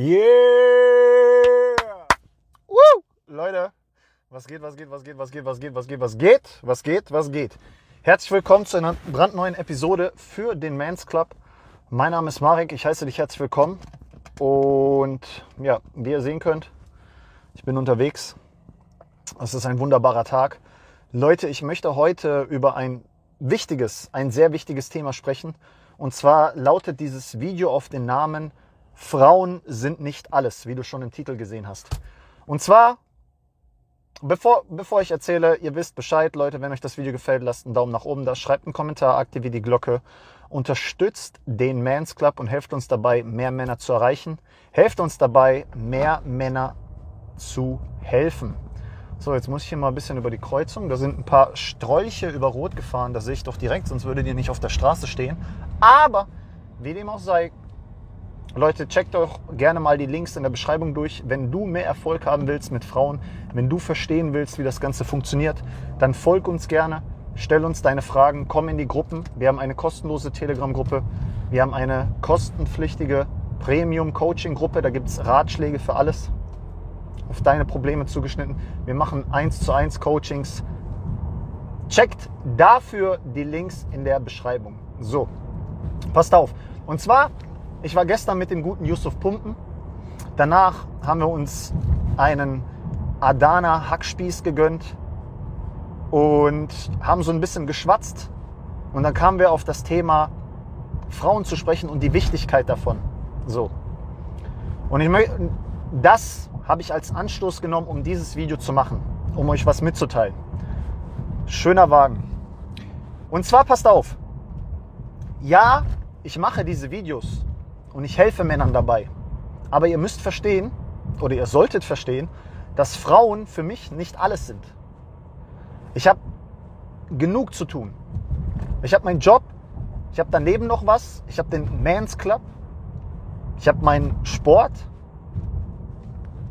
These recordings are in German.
Yeah! Woo! Leute, was geht, was geht, was geht, was geht, was geht, was geht, was geht, was geht, was geht. Herzlich willkommen zu einer brandneuen Episode für den Mans Club. Mein Name ist Marek, ich heiße dich herzlich willkommen. Und ja, wie ihr sehen könnt, ich bin unterwegs. Es ist ein wunderbarer Tag. Leute, ich möchte heute über ein wichtiges, ein sehr wichtiges Thema sprechen. Und zwar lautet dieses Video auf den Namen Frauen sind nicht alles, wie du schon im Titel gesehen hast. Und zwar, bevor, bevor ich erzähle, ihr wisst Bescheid, Leute, wenn euch das Video gefällt, lasst einen Daumen nach oben da, schreibt einen Kommentar, aktiviert die Glocke, unterstützt den Mans Club und helft uns dabei, mehr Männer zu erreichen. Helft uns dabei, mehr Männer zu helfen. So, jetzt muss ich hier mal ein bisschen über die Kreuzung. Da sind ein paar Strolche über Rot gefahren. Das sehe ich doch direkt, sonst würdet ihr nicht auf der Straße stehen. Aber, wie dem auch sei, Leute, checkt doch gerne mal die Links in der Beschreibung durch. Wenn du mehr Erfolg haben willst mit Frauen, wenn du verstehen willst, wie das Ganze funktioniert, dann folg uns gerne, stell uns deine Fragen, komm in die Gruppen. Wir haben eine kostenlose Telegram-Gruppe, wir haben eine kostenpflichtige Premium-Coaching-Gruppe, da gibt es Ratschläge für alles, auf deine Probleme zugeschnitten. Wir machen 1 zu 1 Coachings. Checkt dafür die Links in der Beschreibung. So, passt auf. Und zwar ich war gestern mit dem guten Yusuf Pumpen. Danach haben wir uns einen Adana Hackspieß gegönnt und haben so ein bisschen geschwatzt. Und dann kamen wir auf das Thema Frauen zu sprechen und die Wichtigkeit davon. So. Und ich möchte, das habe ich als Anstoß genommen, um dieses Video zu machen, um euch was mitzuteilen. Schöner Wagen. Und zwar passt auf. Ja, ich mache diese Videos, und ich helfe Männern dabei. Aber ihr müsst verstehen, oder ihr solltet verstehen, dass Frauen für mich nicht alles sind. Ich habe genug zu tun. Ich habe meinen Job, ich habe daneben noch was, ich habe den Mans Club, ich habe meinen Sport.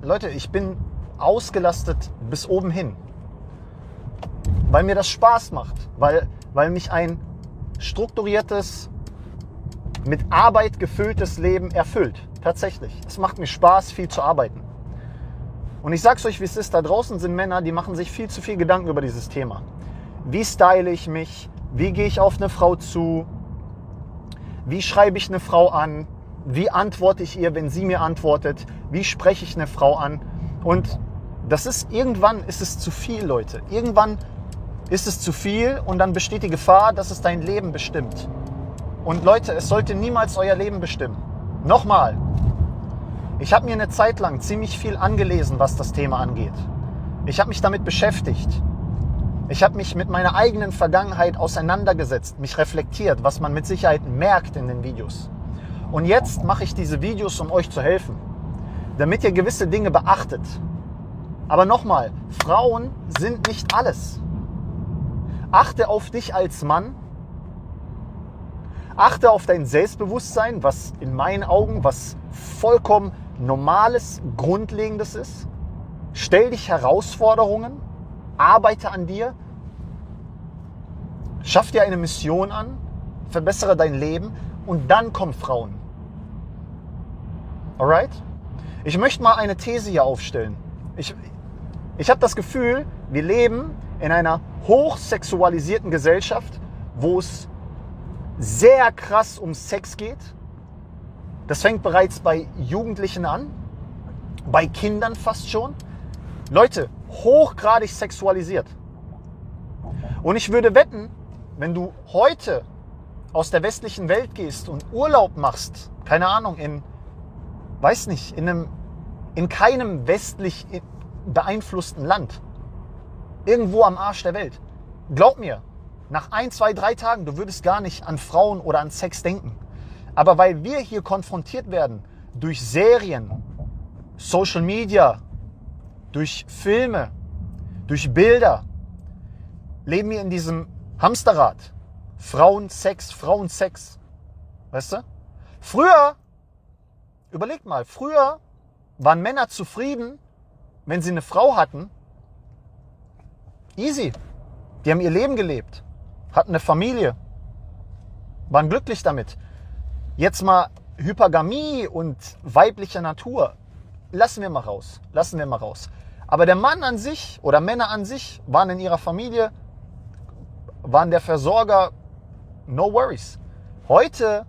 Leute, ich bin ausgelastet bis oben hin, weil mir das Spaß macht, weil, weil mich ein strukturiertes, mit Arbeit gefülltes Leben erfüllt. Tatsächlich. Es macht mir Spaß, viel zu arbeiten. Und ich sag's euch, wie es ist. Da draußen sind Männer, die machen sich viel zu viel Gedanken über dieses Thema. Wie style ich mich? Wie gehe ich auf eine Frau zu? Wie schreibe ich eine Frau an? Wie antworte ich ihr, wenn sie mir antwortet? Wie spreche ich eine Frau an? Und das ist irgendwann ist es zu viel, Leute. Irgendwann ist es zu viel und dann besteht die Gefahr, dass es dein Leben bestimmt. Und Leute, es sollte niemals euer Leben bestimmen. Nochmal, ich habe mir eine Zeit lang ziemlich viel angelesen, was das Thema angeht. Ich habe mich damit beschäftigt. Ich habe mich mit meiner eigenen Vergangenheit auseinandergesetzt, mich reflektiert, was man mit Sicherheit merkt in den Videos. Und jetzt mache ich diese Videos, um euch zu helfen, damit ihr gewisse Dinge beachtet. Aber nochmal, Frauen sind nicht alles. Achte auf dich als Mann Achte auf dein Selbstbewusstsein, was in meinen Augen was vollkommen normales, grundlegendes ist. Stell dich Herausforderungen, arbeite an dir, schaff dir eine Mission an, verbessere dein Leben und dann kommen Frauen. Alright? Ich möchte mal eine These hier aufstellen. Ich, ich habe das Gefühl, wir leben in einer hochsexualisierten Gesellschaft, wo es sehr krass um Sex geht. Das fängt bereits bei Jugendlichen an, bei Kindern fast schon. Leute, hochgradig sexualisiert. Und ich würde wetten, wenn du heute aus der westlichen Welt gehst und Urlaub machst, keine Ahnung, in, weiß nicht, in einem, in keinem westlich beeinflussten Land, irgendwo am Arsch der Welt, glaub mir, nach ein, zwei, drei Tagen, du würdest gar nicht an Frauen oder an Sex denken. Aber weil wir hier konfrontiert werden durch Serien, Social Media, durch Filme, durch Bilder, leben wir in diesem Hamsterrad. Frauen, Sex, Frauen, Sex. Weißt du? Früher, überlegt mal, früher waren Männer zufrieden, wenn sie eine Frau hatten. Easy. Die haben ihr Leben gelebt hatten eine Familie, waren glücklich damit. Jetzt mal Hypergamie und weibliche Natur, lassen wir mal raus. Lassen wir mal raus. Aber der Mann an sich oder Männer an sich waren in ihrer Familie, waren der Versorger, no worries. Heute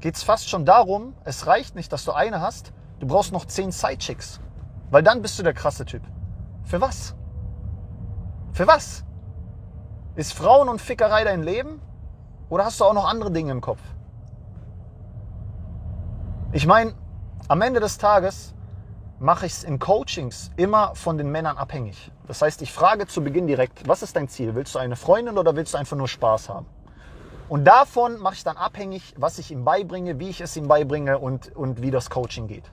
geht es fast schon darum, es reicht nicht, dass du eine hast, du brauchst noch zehn Sidechicks. Weil dann bist du der krasse Typ. Für was? Für was? Ist Frauen und Fickerei dein Leben? Oder hast du auch noch andere Dinge im Kopf? Ich meine, am Ende des Tages mache ich es in Coachings immer von den Männern abhängig. Das heißt, ich frage zu Beginn direkt, was ist dein Ziel? Willst du eine Freundin oder willst du einfach nur Spaß haben? Und davon mache ich dann abhängig, was ich ihm beibringe, wie ich es ihm beibringe und, und wie das Coaching geht.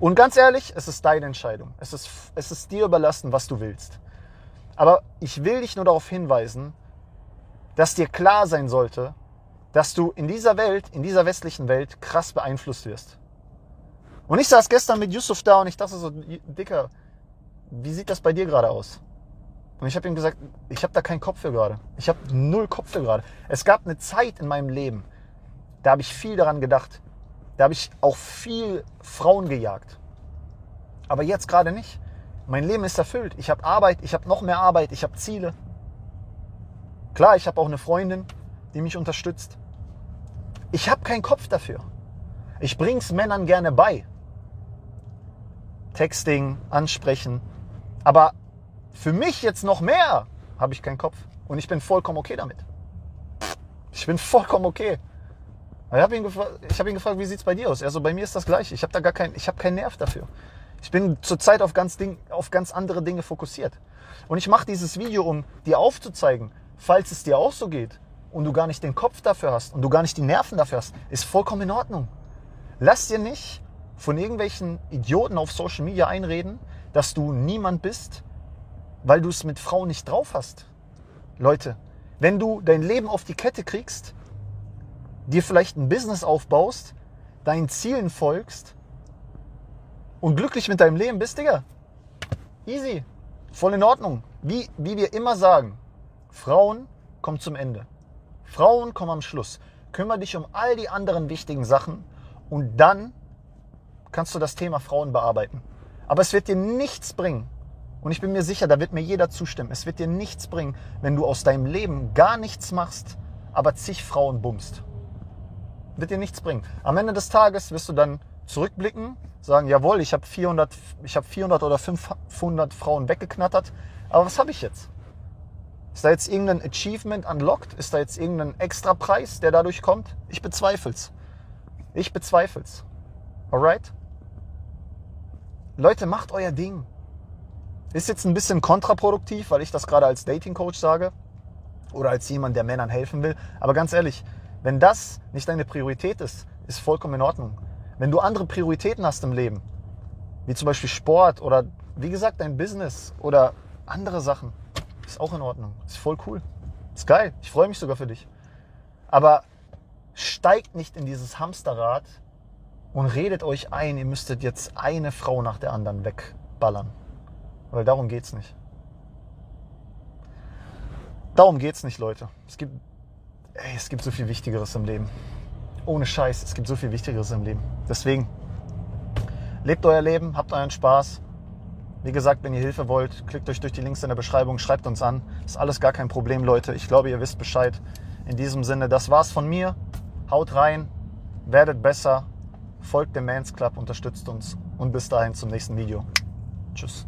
Und ganz ehrlich, es ist deine Entscheidung. Es ist, es ist dir überlassen, was du willst. Aber ich will dich nur darauf hinweisen, dass dir klar sein sollte, dass du in dieser Welt, in dieser westlichen Welt krass beeinflusst wirst. Und ich saß gestern mit Yusuf da und ich dachte so, Dicker, wie sieht das bei dir gerade aus? Und ich habe ihm gesagt, ich habe da keinen Kopf für gerade. Ich habe null Kopf für gerade. Es gab eine Zeit in meinem Leben, da habe ich viel daran gedacht. Da habe ich auch viel Frauen gejagt. Aber jetzt gerade nicht. Mein Leben ist erfüllt. Ich habe Arbeit, ich habe noch mehr Arbeit, ich habe Ziele. Klar, ich habe auch eine Freundin, die mich unterstützt. Ich habe keinen Kopf dafür. Ich bringe es Männern gerne bei. Texting, ansprechen. Aber für mich jetzt noch mehr habe ich keinen Kopf. Und ich bin vollkommen okay damit. Ich bin vollkommen okay. Ich habe ihn, hab ihn gefragt, wie sieht es bei dir aus? Er so, bei mir ist das gleiche. Ich habe da gar keinen, ich habe keinen Nerv dafür. Ich bin zurzeit auf ganz, Ding, auf ganz andere Dinge fokussiert. Und ich mache dieses Video, um dir aufzuzeigen, falls es dir auch so geht und du gar nicht den Kopf dafür hast und du gar nicht die Nerven dafür hast, ist vollkommen in Ordnung. Lass dir nicht von irgendwelchen Idioten auf Social Media einreden, dass du niemand bist, weil du es mit Frauen nicht drauf hast. Leute, wenn du dein Leben auf die Kette kriegst, dir vielleicht ein Business aufbaust, deinen Zielen folgst und glücklich mit deinem Leben bist, Digga, easy, voll in Ordnung. Wie, wie wir immer sagen, Frauen kommen zum Ende. Frauen kommen am Schluss. Kümmere dich um all die anderen wichtigen Sachen und dann kannst du das Thema Frauen bearbeiten. Aber es wird dir nichts bringen. Und ich bin mir sicher, da wird mir jeder zustimmen. Es wird dir nichts bringen, wenn du aus deinem Leben gar nichts machst, aber zig Frauen bummst. Wird dir nichts bringen. Am Ende des Tages wirst du dann zurückblicken, sagen, jawohl, ich habe 400, ich hab 400 oder 500 Frauen weggeknattert. Aber was habe ich jetzt? Ist da jetzt irgendein Achievement unlocked? Ist da jetzt irgendein Extrapreis, der dadurch kommt? Ich bezweifel's. Ich bezweifel's. Alright? Leute, macht euer Ding. Ist jetzt ein bisschen kontraproduktiv, weil ich das gerade als Dating Coach sage oder als jemand, der Männern helfen will. Aber ganz ehrlich, wenn das nicht deine Priorität ist, ist vollkommen in Ordnung. Wenn du andere Prioritäten hast im Leben, wie zum Beispiel Sport oder wie gesagt dein Business oder andere Sachen, ist auch in Ordnung. Ist voll cool. Ist geil. Ich freue mich sogar für dich. Aber steigt nicht in dieses Hamsterrad und redet euch ein, ihr müsstet jetzt eine Frau nach der anderen wegballern. Weil darum geht's nicht. Darum geht's nicht, Leute. Es gibt, ey, es gibt so viel Wichtigeres im Leben. Ohne Scheiß, es gibt so viel Wichtigeres im Leben. Deswegen, lebt euer Leben, habt euren Spaß. Wie gesagt, wenn ihr Hilfe wollt, klickt euch durch die Links in der Beschreibung, schreibt uns an. Ist alles gar kein Problem, Leute. Ich glaube, ihr wisst Bescheid. In diesem Sinne, das war's von mir. Haut rein, werdet besser, folgt dem Mans Club, unterstützt uns und bis dahin zum nächsten Video. Tschüss.